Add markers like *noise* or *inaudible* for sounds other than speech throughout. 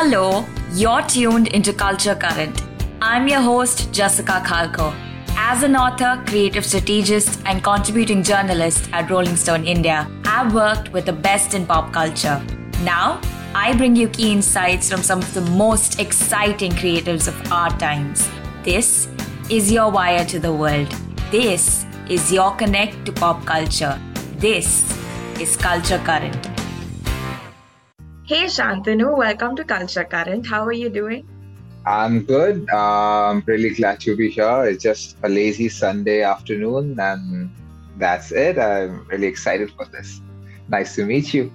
Hello, you're tuned into Culture Current. I'm your host, Jessica Xalxo. As an author, creative strategist, and contributing journalist at Rolling Stone India, I've worked with the best in pop culture. Now, I bring you key insights from some of the most exciting creatives of our times. This is your wire to the world. This is your connect to pop culture. This is Culture Current. Hey Santanu, welcome to Culture Current. How are you doing? I'm good. Uh, I'm really glad to be here. It's just a lazy Sunday afternoon, and that's it. I'm really excited for this. Nice to meet you.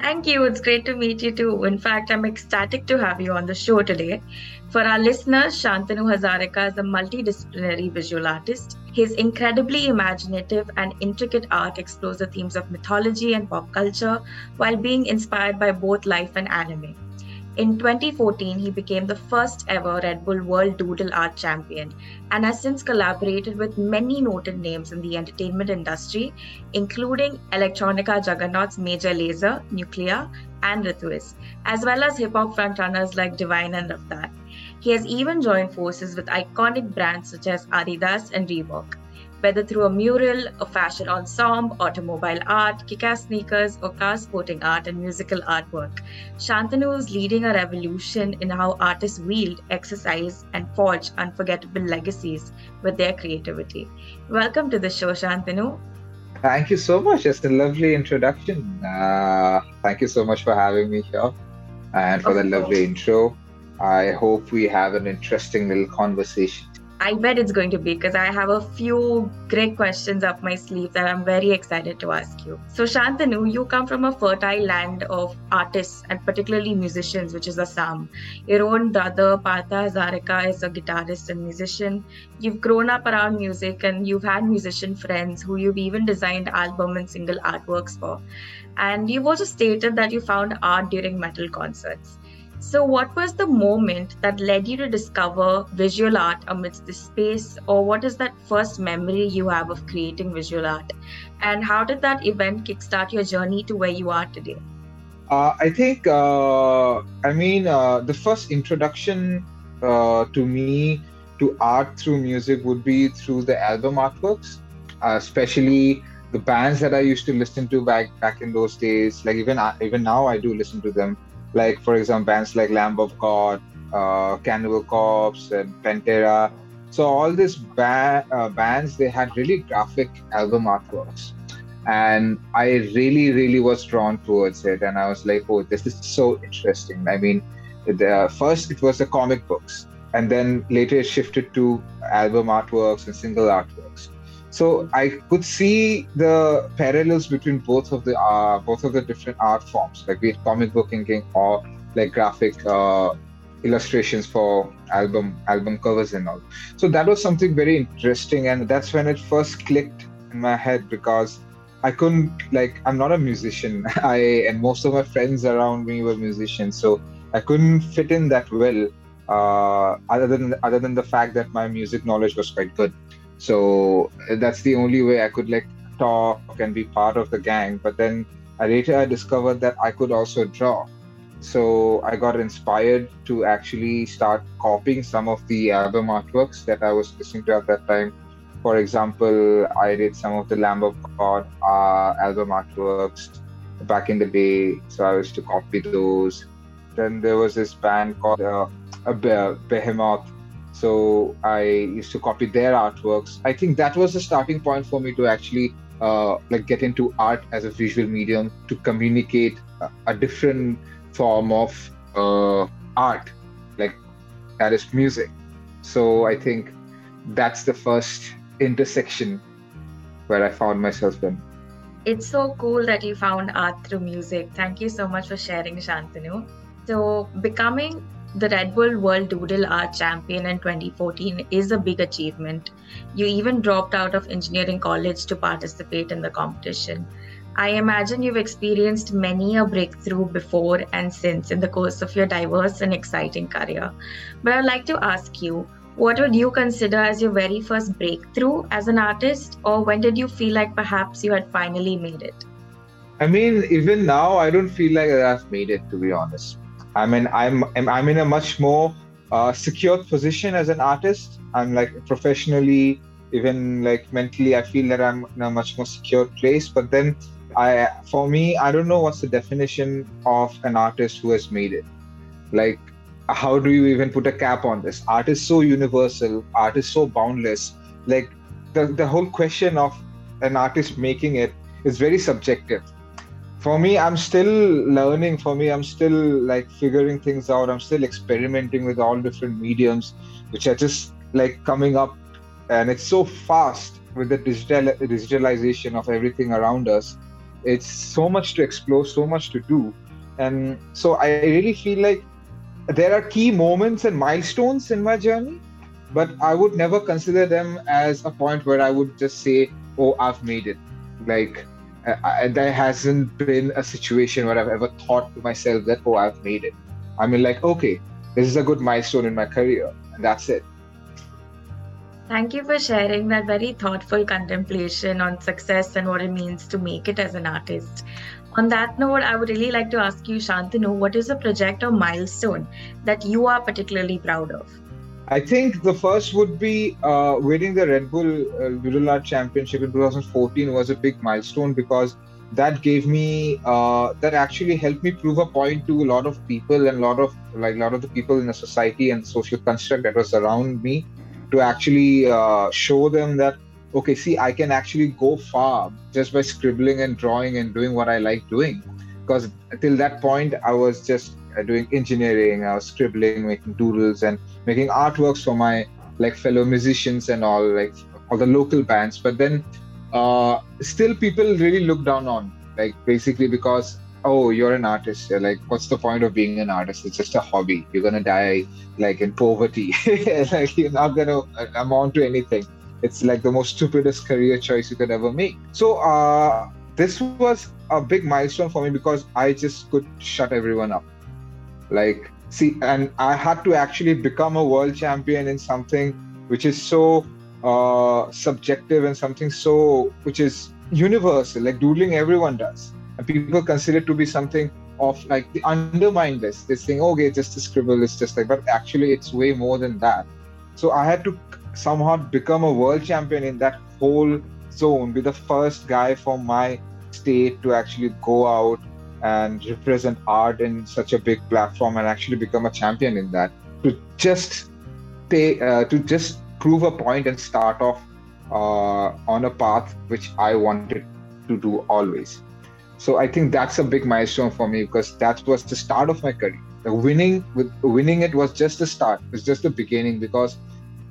Thank you. It's great to meet you too. In fact, I'm ecstatic to have you on the show today. For our listeners, Santanu Hazarika is a multidisciplinary visual artist. His incredibly imaginative and intricate art explores the themes of mythology and pop culture while being inspired by both life and anime. In 2014, he became the first ever Red Bull World Doodle Art Champion and has since collaborated with many noted names in the entertainment industry, including electronica juggernauts Major Lazer, Nucleya, and Ritviz, as well as hip hop frontrunners like Divine and Raftaar. He has even joined forces with iconic brands such as Adidas and Reebok whether through a mural, a fashion ensemble, automobile art, kick-ass sneakers, or car sporting art and musical artwork. Santanu is leading a revolution in how artists wield, exercise, and forge unforgettable legacies with their creativity. Welcome to the show, Santanu. Thank you so much. It's a lovely introduction. Uh, thank you so much for having me here and for of the lovely intro. I hope we have an interesting little conversation I bet it's going to be because I have a few great questions up my sleeve that I'm very excited to ask you. So, Santanu, you come from a fertile land of artists and particularly musicians, which is Assam. Your own brother, Partha Hazarika, is a guitarist and musician. You've grown up around music and you've had musician friends who you've even designed album and single artworks for. And you've also stated that you found art during metal concerts. So, what was the moment that led you to discover visual art amidst this space, or what is that first memory you have of creating visual art? And how did that event kickstart your journey to where you are today? Uh, I think, uh, I mean, uh, the first introduction uh, to me to art through music would be through the album artworks, uh, especially the bands that I used to listen to back back in those days. Like even even now, I do listen to them like for example bands like Lamb of God, uh, Cannibal Corpse, and Pantera. So all these ba- uh, bands they had really graphic album artworks, and I really really was drawn towards it, and I was like, oh, this is so interesting. I mean, the, first it was the comic books, and then later it shifted to album artworks and single artworks so I could see the parallels between both of the uh, both of the different art forms, like be it comic book inking or like graphic uh, illustrations for album album covers and all. So that was something very interesting, and that's when it first clicked in my head because I couldn't like I'm not a musician. *laughs* I and most of my friends around me were musicians, so I couldn't fit in that well. Uh, other than other than the fact that my music knowledge was quite good so that's the only way I could like talk and be part of the gang. But then later I discovered that I could also draw. So I got inspired to actually start copying some of the album artworks that I was listening to at that time. For example, I did some of the Lamb of God uh, album artworks back in the day. So I used to copy those. Then there was this band called uh, Behemoth so I used to copy their artworks. I think that was the starting point for me to actually uh, like get into art as a visual medium to communicate a, a different form of uh, art, like that is music. So I think that's the first intersection where I found myself in. It's so cool that you found art through music. Thank you so much for sharing, Santanu. So, becoming the Red Bull World Doodle Art Champion in 2014 is a big achievement. You even dropped out of engineering college to participate in the competition. I imagine you've experienced many a breakthrough before and since in the course of your diverse and exciting career. But I'd like to ask you, what would you consider as your very first breakthrough as an artist, or when did you feel like perhaps you had finally made it? I mean, even now, I don't feel like I've made it, to be honest I mean, I'm I'm in a much more uh, secure position as an artist. I'm like professionally, even like mentally, I feel that I'm in a much more secure place. But then, I for me, I don't know what's the definition of an artist who has made it. Like, how do you even put a cap on this? Art is so universal. Art is so boundless. Like the the whole question of an artist making it is very subjective for me i'm still learning. For me i'm still like figuring things out. I'm still experimenting with all different mediums which are just like coming up. And it's so fast with the digital digitalization of everything around us. It's so much to explore so much to do. And so i really feel like there are key moments and milestones in my journey but i would never consider them as a point where i would just say oh i've made it. Like I, there hasn't been a situation where I've ever thought to myself that, oh, I've made it. I mean, like, okay, this is a good milestone in my career, and that's it. Thank you for sharing that very thoughtful contemplation on success and what it means to make it as an artist. On that note, I would really like to ask you, Santanu, what is a project or milestone that you are particularly proud of? I think the first would be uh, winning the Red Bull uh, Art Championship in 2014 was a big milestone because that gave me uh, that actually helped me prove a point to a lot of people and a lot of like a lot of the people in the society and social construct that was around me to actually uh, show them that okay see i can actually go far just by scribbling and drawing and doing what i like doing. Because till that point i was just doing engineering, I was scribbling, making doodles, and making artworks for my like fellow musicians and all, like all the local bands. But then, uh, still, people really look down on, like basically because oh, you're an artist. You're like, what's the point of being an artist? It's just a hobby. You're gonna die like in poverty. *laughs* like you're not gonna amount to anything. It's like the most stupidest career choice you could ever make. So uh, this was a big milestone for me because I just could shut everyone up like see and i had to actually become a world champion in something which is so uh, subjective and something so which is universal like doodling everyone does. And people consider it to be something of like the undermine this. This thing okay just a scribble it's just like but actually it's way more than that. So i had to somehow become a world champion in that whole zone be the first guy from my state to actually go out and represent art in such a big platform and actually become a champion in that to just pay uh, to just prove a point and start off uh, on a path which I wanted to do always. So I think that's a big milestone for me because that was the start of my career. The winning with winning it was just the start. It was just the beginning because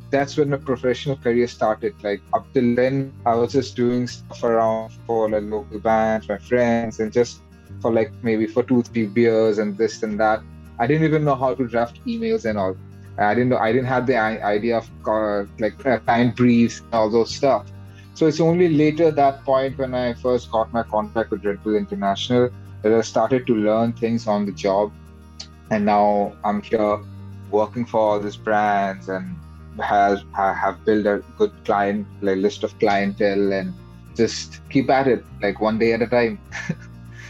that's when my professional career started. Like up till then, I was just doing stuff around for like local bands, my friends, and just for like maybe for two three beers and this and that. I didn't even know how to draft emails and all. I didn't know i didn't have the idea of uh, like uh, time briefs and all those stuff. So it's only later that point when i first got my contract with red bull international that i started to learn things on the job. And now i'm here working for all these brands and has have built a good client like list of clientele and just keep at it like one day at a time *laughs*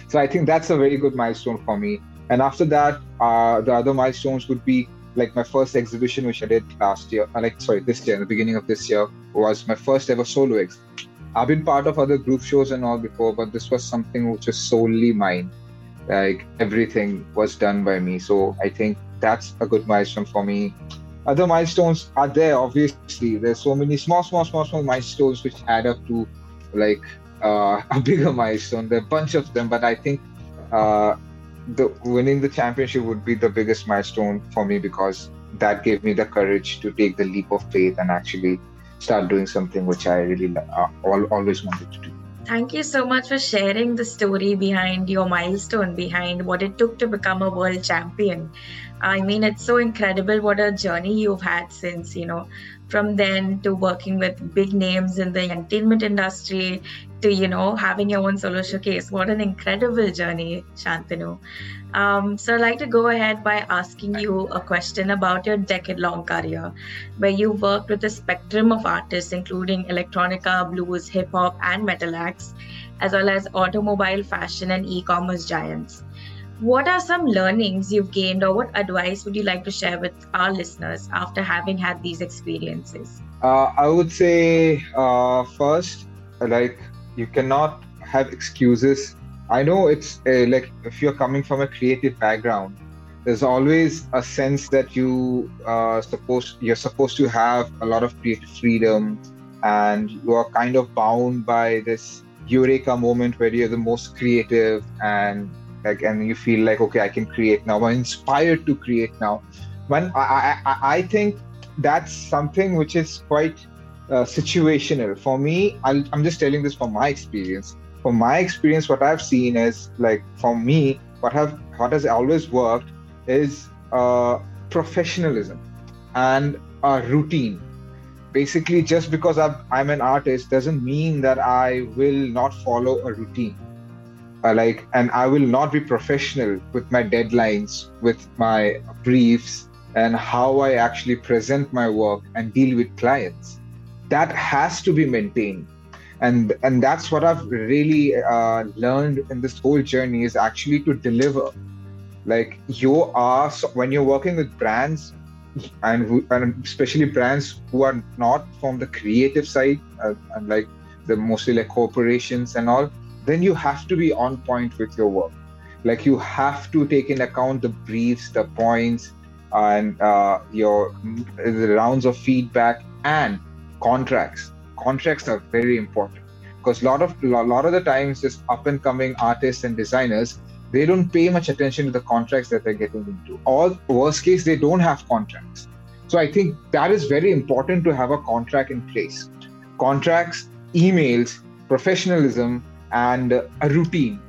So I think that's a very good milestone for me. And after that, uh, the other milestones would be like my first exhibition, which I did last year, uh, like sorry, this year, the beginning of this year, was my first ever solo exhibition. I've been part of other group shows and all before, but this was something which was solely mine. Like everything was done by me. So I think that's a good milestone for me. Other milestones are there, obviously. There's so many small, small, small, small milestones which add up to like uh, *laughs* a bigger milestone. There are a bunch of them, but I think uh, the winning the championship would be the biggest milestone for me because that gave me the courage to take the leap of faith and actually start doing something which I really uh, always wanted to do. Thank you so much for sharing the story behind your milestone, behind what it took to become a world champion. I mean, it's so incredible what a journey you've had since, you know, from then to working with big names in the entertainment industry to you know having your own solo showcase. What an incredible journey santanu. Um, so i'd like to go ahead by asking you a question about your decade long career where you worked with a spectrum of artists including electronica blues hip hop and metal acts as well as automobile fashion and e-commerce giants what are some learnings you've gained, or what advice would you like to share with our listeners after having had these experiences? Uh, I would say uh, first, like you cannot have excuses. I know it's uh, like if you're coming from a creative background, there's always a sense that you are uh, supposed you're supposed to have a lot of creative freedom, and you are kind of bound by this eureka moment where you're the most creative and like and you feel like okay i can create now. I'm inspired to create now. When i i, I think that's something which is quite uh, situational. For me i am just telling this from my experience. From my experience what i've seen is like for me what have what has always worked is uh, professionalism and a routine. Basically just because i am an artist doesn't mean that i will not follow a routine like and i will not be professional with my deadlines with my briefs and how i actually present my work and deal with clients. That has to be maintained. And and that's what i've really uh, learned in this whole journey is actually to deliver. Like you are when you're working with brands and, and especially brands who are not from the creative side uh, and like the mostly like corporations and all then you have to be on point with your work like you have to take in account the briefs the points and uh, your the rounds of feedback and contracts contracts are very important because a lot of a lot of the times this up and coming artists and designers they don't pay much attention to the contracts that they're getting into. Or worst case, they don't have contracts. So I think that is very important to have a contract in place. Contracts, emails, professionalism, and a routine.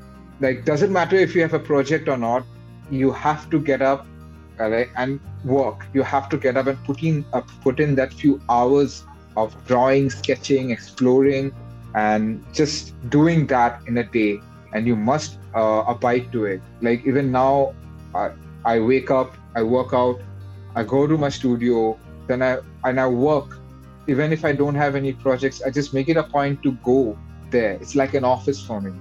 Like, doesn't matter if you have a project or not, you have to get up right, and work. You have to get up and put in uh, put in that few hours of drawing, sketching, exploring, and just doing that in a day. And you must uh, abide to it. Like even now, I, I wake up, I work out, I go to my studio, then I and I work. Even if I don't have any projects, I just make it a point to go there. It's like an office for me.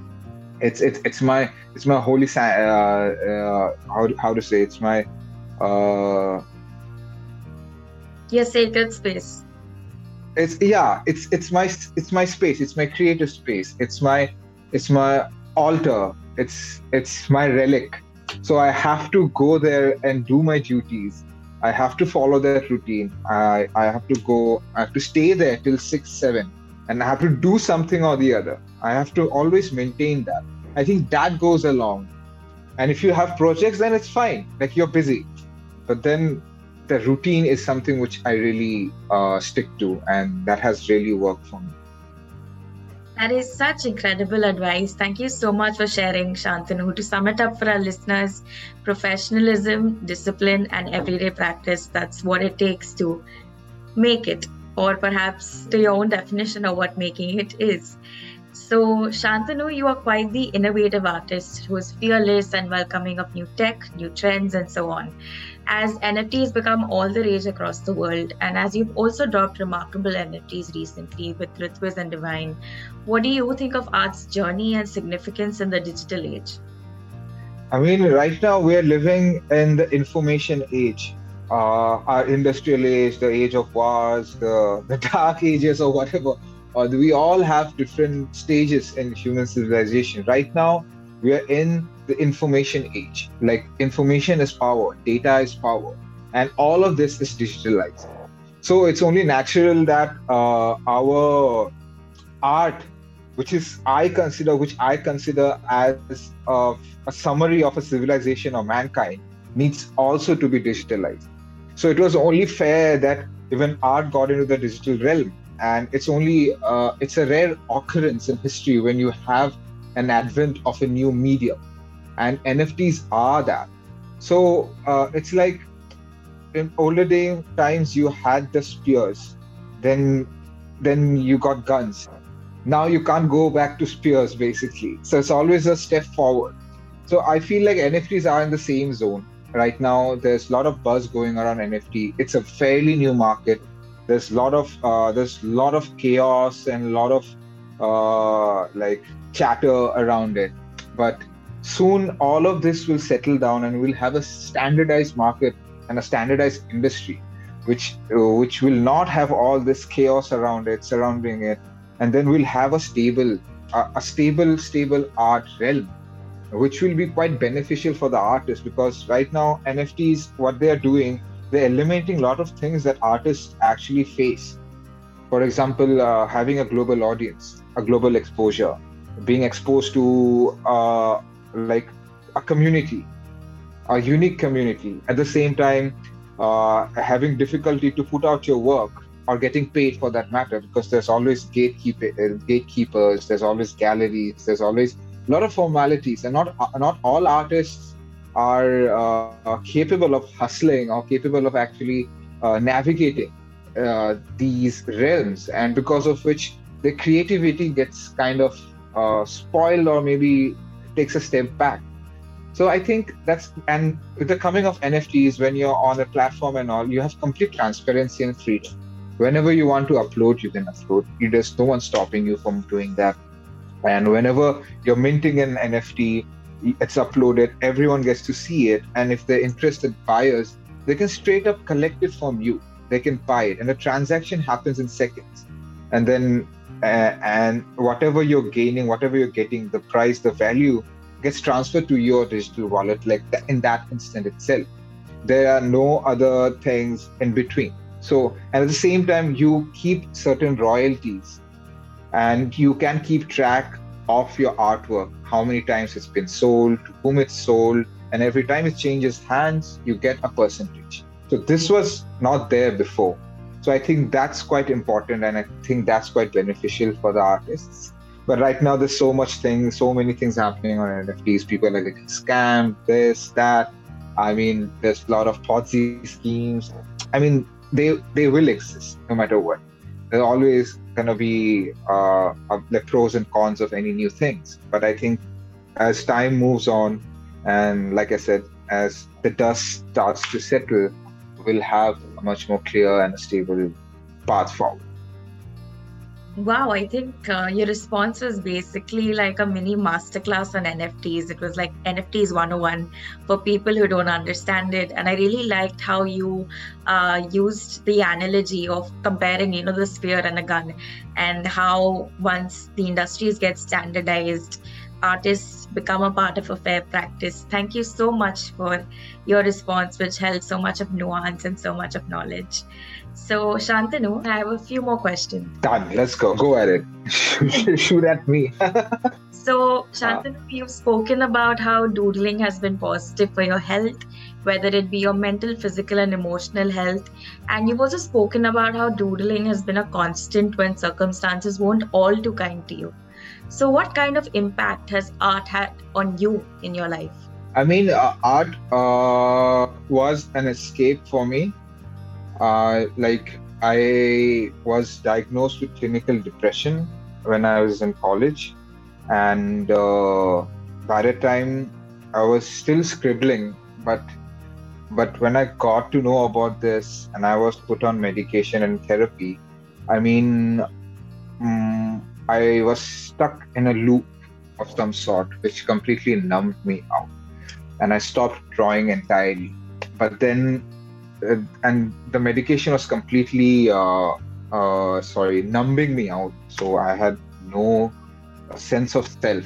It's it's it's my it's my holy uh, uh, how how to say it's my uh your sacred space. It's yeah, it's it's my it's my space. It's my creative space. It's my it's my altar it's it's my relic so i have to go there and do my duties i have to follow that routine i i have to go i have to stay there till 6 7 and i have to do something or the other. I have to always maintain that. I think that goes along. And if you have projects then it's fine. Like you're busy. But then the routine is something which i really uh, stick to and that has really worked for me. That is such incredible advice. Thank you so much for sharing, Santanu. To sum it up for our listeners, professionalism, discipline, and everyday practice that's what it takes to make it, or perhaps to your own definition of what making it is. So, Santanu, you are quite the innovative artist who is fearless and welcoming of new tech, new trends, and so on as NFTs become all the rage across the world, and as you've also dropped remarkable NFTs recently with Ritviz and Divine, what do you think of art's journey and significance in the digital age? I mean, right now we are living in the information age, uh, our industrial age, the age of wars, the, the *laughs* dark ages, or whatever. Uh, we all have different stages in human civilization. Right now, we are in the information age. Like information is power, data is power, and all of this is digitalized. So it's only natural that uh, our art, which is I consider, which I consider as a, a summary of a civilization or mankind, needs also to be digitalized. So it was only fair that even art got into the digital realm, and it's only uh, it's a rare occurrence in history when you have an advent of a new medium. And nfts are that. So uh, it's like in older day times you had the spears then then you got guns. Now you can't go back to spears basically. So it's always a step forward. So i feel like nfts are in the same zone right now there's a lot of buzz going around nft it's a fairly new market. There's a lot of uh, there's a lot of chaos and a lot of uh, like chatter around it. But soon all of this will settle down and we'll have a standardized market and a standardized industry which uh, which will not have all this chaos around it surrounding it. And then we'll have a stable uh, a stable stable art realm which will be quite beneficial for the artist because right now nfts what they are doing they're eliminating a lot of things that artists actually face. For example uh, having a global audience a global exposure being exposed to uh, like a community a unique community. At the same time uh, having difficulty to put out your work or getting paid for that matter because there's always gatekeeper, uh, gatekeepers there's always galleries there's always a lot of formalities and not not all artists are uh, capable of hustling or capable of actually uh, navigating uh, these realms. And because of which the creativity gets kind of uh, spoiled or maybe takes a step back. So i think that's and with the coming of nfts when you're on a platform and all you have complete transparency and freedom. Whenever you want to upload you can upload. There's no one stopping you from doing that and whenever you're minting an nft it's uploaded everyone gets to see it and if they're interested buyers they can straight up collect it from you. They can buy it and the transaction happens in seconds. And then uh, and whatever you're gaining whatever you're getting the price the value gets transferred to your digital wallet like in that instant itself. There are no other things in between. So, and at the same time, you keep certain royalties and you can keep track of your artwork, how many times it's been sold, to whom it's sold, and every time it changes hands, you get a percentage. So, this was not there before. So, I think that's quite important, and I think that's quite beneficial for the artists. But right now, there's so much things, so many things happening on NFTs. People are getting scammed, this, that. I mean, there's a lot of Ponzi schemes. I mean, they they will exist no matter what. There's always gonna be uh, the pros and cons of any new things. But I think as time moves on, and like I said, as the dust starts to settle, we'll have a much more clear and stable path forward. Wow, I think uh, your response was basically like a mini masterclass on NFTs. It was like NFTs 101 for people who don't understand it. And I really liked how you uh, used the analogy of comparing, you know, the spear and a gun, and how once the industries get standardized, artists become a part of a fair practice. Thank you so much for your response, which held so much of nuance and so much of knowledge. So, Santanu, I have a few more questions. Done. Let's go. Go at it. *laughs* Shoot at me. *laughs* so, Santanu, uh, you've spoken about how doodling has been positive for your health, whether it be your mental, physical, and emotional health. And you've also spoken about how doodling has been a constant when circumstances weren't all too kind to you. So, what kind of impact has art had on you in your life? I mean, uh, art uh, was an escape for me like I was diagnosed with clinical depression when I was in college, and uh, by the time I was still scribbling, but but when I got to know about this and I was put on medication and therapy, I mean, um, I was stuck in a loop of some sort, which completely numbed me out, and I stopped drawing entirely. But then uh, and the medication was completely uh, uh, sorry numbing me out. So i had no sense of self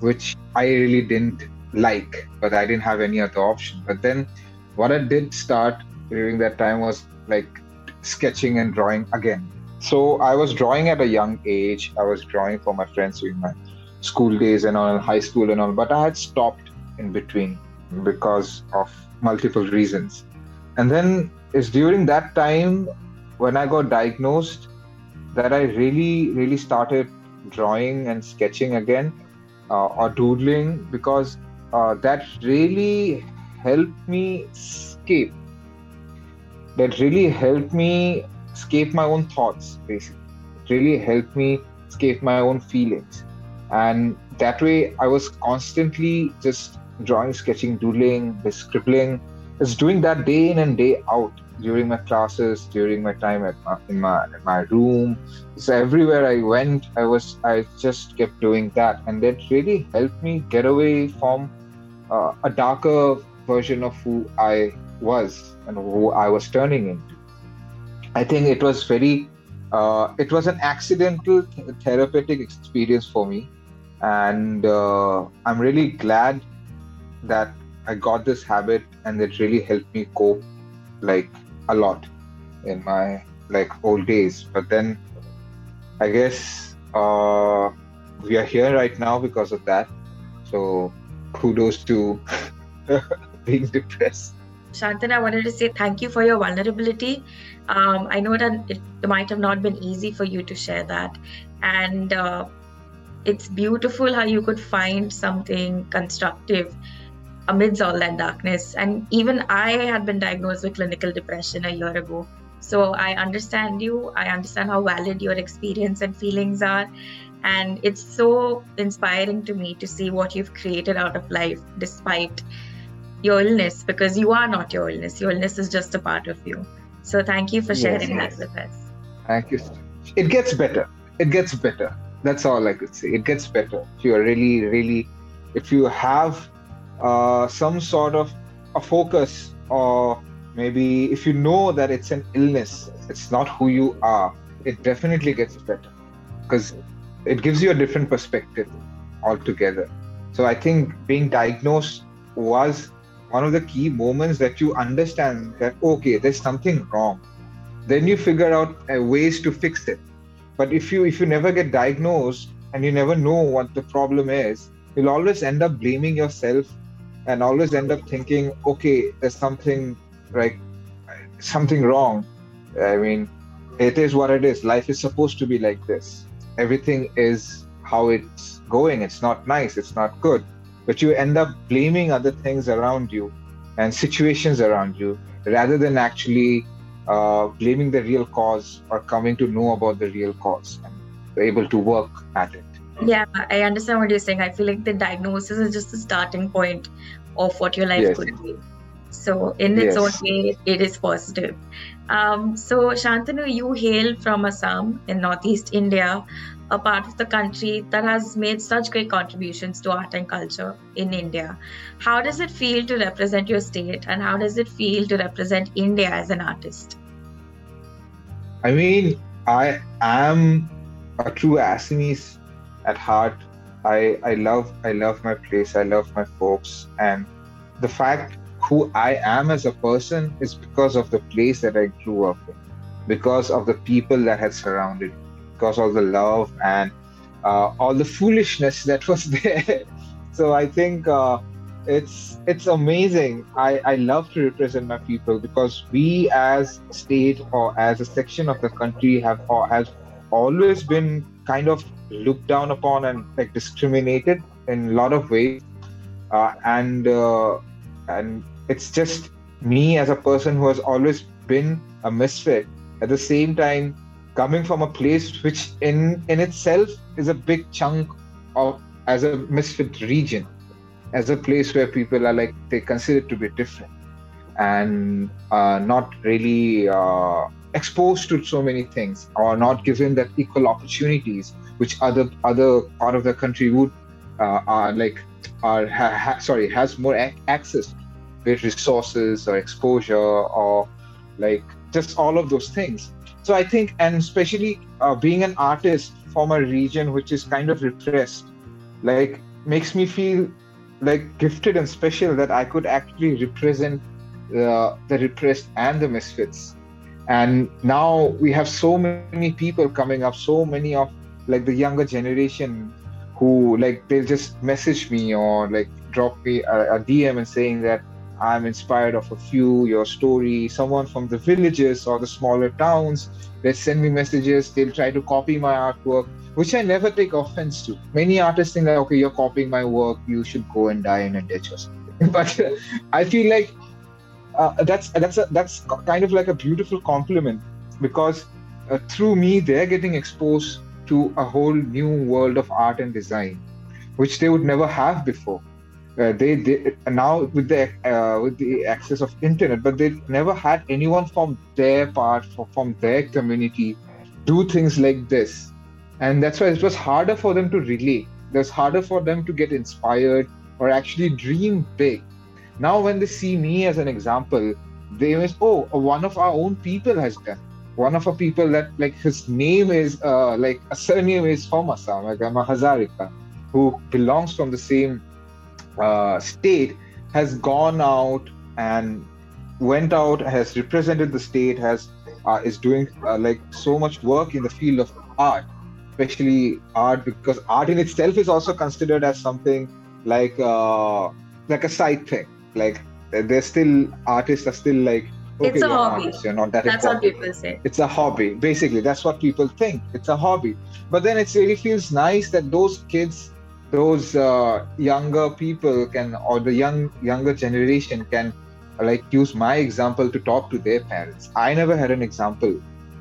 which i really didn't like but i didn't have any other option. But then what i did start during that time was like sketching and drawing again. So i was drawing at a young age. I was drawing for my friends during my school days and all high school and all but i had stopped in between because of multiple reasons and then it's during that time when I got diagnosed that I really, really started drawing and sketching again uh, or doodling because uh, that really helped me escape. That really helped me escape my own thoughts, basically. It really helped me escape my own feelings. And that way, I was constantly just drawing, sketching, doodling, scribbling, is doing that day in and day out during my classes, during my time at my, in my in my room. So everywhere I went, I was I just kept doing that, and that really helped me get away from uh, a darker version of who I was and who I was turning into. I think it was very, uh, it was an accidental th- therapeutic experience for me, and uh, I'm really glad that I got this habit, and it really helped me cope, like a lot, in my like old days. But then, I guess uh, we are here right now because of that. So kudos to *laughs* being depressed. Santanu, I wanted to say thank you for your vulnerability. Um, I know that it might have not been easy for you to share that. And uh, it's beautiful how you could find something constructive amidst all that darkness. And even I had been diagnosed with clinical depression a year ago. So I understand you. I understand how valid your experience and feelings are. And it's so inspiring to me to see what you've created out of life despite your illness because you are not your illness. Your illness is just a part of you. So thank you for sharing yes, that with us. Thank you. It gets better. It gets better. That's all I could say. It gets better. If you are really, really, if you have uh, some sort of a focus, or maybe if you know that it's an illness, it's not who you are, it definitely gets better. Because it gives you a different perspective altogether. So I think being diagnosed was one of the key moments that you understand that okay there's something wrong. Then you figure out uh, ways to fix it. But if you if you never get diagnosed and you never know what the problem is you'll always end up blaming yourself and always end up thinking okay there's something like something wrong. I mean it is what it is. Life is supposed to be like this. Everything is how it's going. It's not nice. It's not good. But you end up blaming other things around you and situations around you rather than actually uh, blaming the real cause or coming to know about the real cause and able to work at it. Yeah, I understand what you're saying. I feel like the diagnosis is just the starting point of what your life yes. could be. So, in its yes. own way, it is positive. Um, so, Santanu, you hail from Assam in Northeast India, a part of the country that has made such great contributions to art and culture in India. How does it feel to represent your state and how does it feel to represent India as an artist? I mean, I am a true Assamese at heart. I, I love I love my place, I love my folks and the fact who I am as a person is because of the place that I grew up in, because of the people that had surrounded me because all the love and uh, all the foolishness *laughs* that was there. so I think uh, it's it's amazing. I, I love to represent my people because we as a state or as a section of the country have or has always been kind of looked down upon and like discriminated in a lot of ways. Uh, and uh, and it's just me as a person who has always been a misfit. At the same time, coming from a place which in in itself is a big chunk of as a misfit region as a place where people are like they consider to be different and uh, not really uh, exposed to so many things or not given that equal opportunities which other other part of the country would uh, are like are ha, ha, sorry has more ac- access with resources or exposure or like just all of those things so I think, and especially uh, being an artist from a region which is kind of repressed, like makes me feel like gifted and special that I could actually represent uh, the repressed and the misfits. And now we have so many people coming up, so many of like the younger generation who like they'll just message me or like drop me a, a DM and saying that I'm inspired of a few, your story, someone from the villages or the smaller towns. They send me messages, they'll try to copy my artwork, which I never take offense to. Many artists think that, okay, you're copying my work, you should go and die in a ditch or something. *laughs* But I feel like uh, that's that's a, that's kind of like a beautiful compliment because uh, through me they're getting exposed to a whole new world of art and design which they would never have before uh, they, they now with the uh, with the access of internet, but they never had anyone from their part, from their community, do things like this, and that's why it was harder for them to relate. It was harder for them to get inspired or actually dream big. Now, when they see me as an example, they say, "Oh, one of our own people has done." One of our people that like his name is uh, like a surname is from Assam, like I'm a Hazarika, who belongs from the same uh, state has gone out and went out has represented the state has uh, is doing uh, like so much work in the field of art especially art because art in itself is also considered as something like uh, like a side thing like they're still artists are still like okay, it's a hobby. artist, you're not that that's important. what people say. It's a hobby basically that's what people think it's a hobby. But then it really feels nice that those kids those uh, younger people can or the young younger generation can like use my example to talk to their parents. I never had an example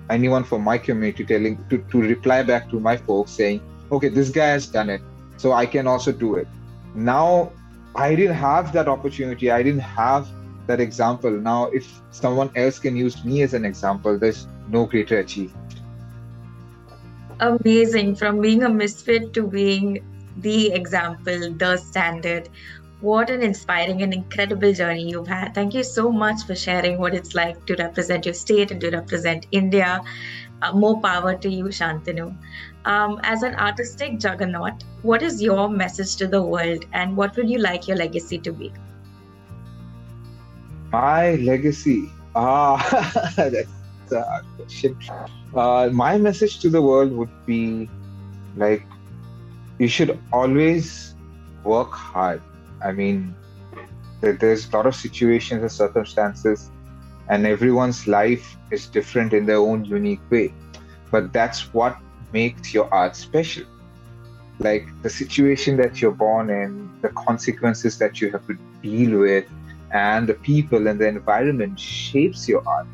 anyone from my community telling to, to reply back to my folks saying okay this guy has done it so i can also do it. Now i didn't have that opportunity i didn't have that example now if someone else can use me as an example there's no greater achievement amazing from being a misfit to being the example, the standard. What an inspiring and incredible journey you've had. Thank you so much for sharing what it's like to represent your state and to represent India. Uh, more power to you, Santanu. Um, as an artistic juggernaut, what is your message to the world and what would you like your legacy to be? My legacy? Ah, *laughs* that's a hard question. Uh, my message to the world would be like you should always work hard. I mean, there's a lot of situations and circumstances, and everyone's life is different in their own unique way. But that's what makes your art special. Like the situation that you're born in, the consequences that you have to deal with, and the people and the environment shapes your art.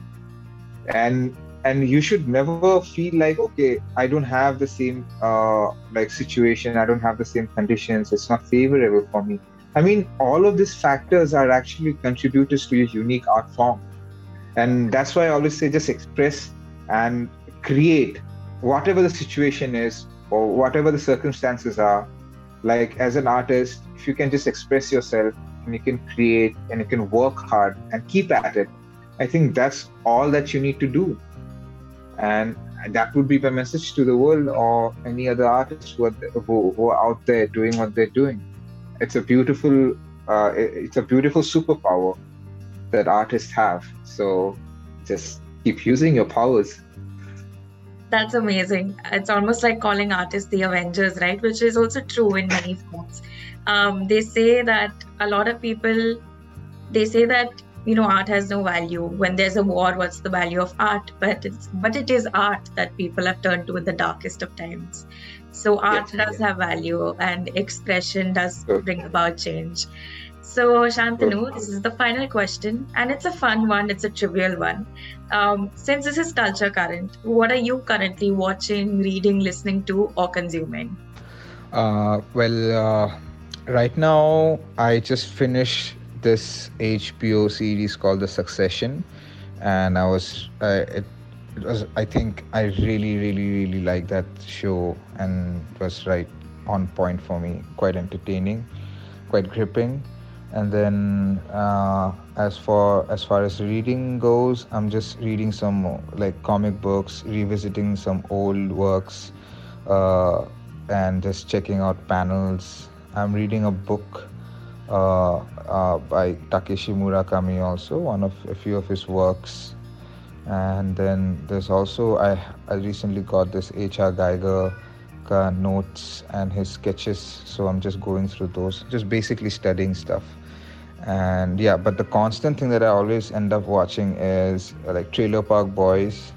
And and you should never feel like okay i don't have the same uh, like situation i don't have the same conditions it's not favorable for me i mean all of these factors are actually contributors to your unique art form and that's why i always say just express and create whatever the situation is or whatever the circumstances are like as an artist if you can just express yourself and you can create and you can work hard and keep at it i think that's all that you need to do. And that would be my message to the world or any other artists who are, who, who are out there doing what they're doing. It's a beautiful uh, it's a beautiful superpower that artists have. So just keep using your powers that's amazing. It's almost like calling artists the avengers right? Which is also true in many forms. Um, they say that a lot of people they say that you know art has no value. When there's a war what's the value of art? But it's but it is art that people have turned to in the darkest of times. So art yes, does have value and expression does bring about change so santanu this is the final question and it's a fun one it's a trivial one. Um, since this is culture current what are you currently watching reading listening to or consuming? Uh, well uh, right now i just finished this HBO series called The Succession, and I was uh, it, it was I think I really really really liked that show and it was right on point for me, quite entertaining, quite gripping. And then uh, as for as far as reading goes, I'm just reading some like comic books, revisiting some old works, uh, and just checking out panels. I'm reading a book uh, uh, by Takeshi Murakami also one of a few of his works and then there's also I I recently got this H.R. Giger notes and his sketches so I'm just going through those just basically studying stuff and yeah but the constant thing that I always end up watching is like Trailer Park Boys.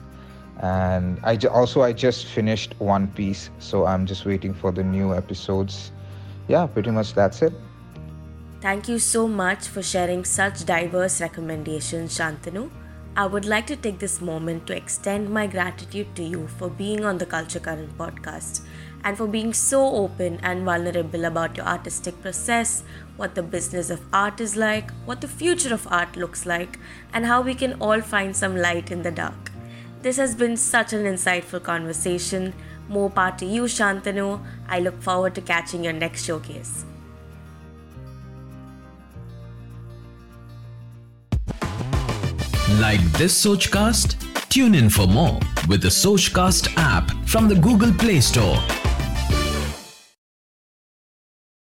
And I also I just finished One Piece so I'm just waiting for the new episodes. Yeah pretty much that's it. Thank you so much for sharing such diverse recommendations, Santanu. I would like to take this moment to extend my gratitude to you for being on the Culture Current podcast and for being so open and vulnerable about your artistic process, what the business of art is like, what the future of art looks like, and how we can all find some light in the dark. This has been such an insightful conversation. More power to you, Santanu. I look forward to catching your next showcase. Like this Sochcast? Tune in for more with the Sochcast app from the Google Play Store.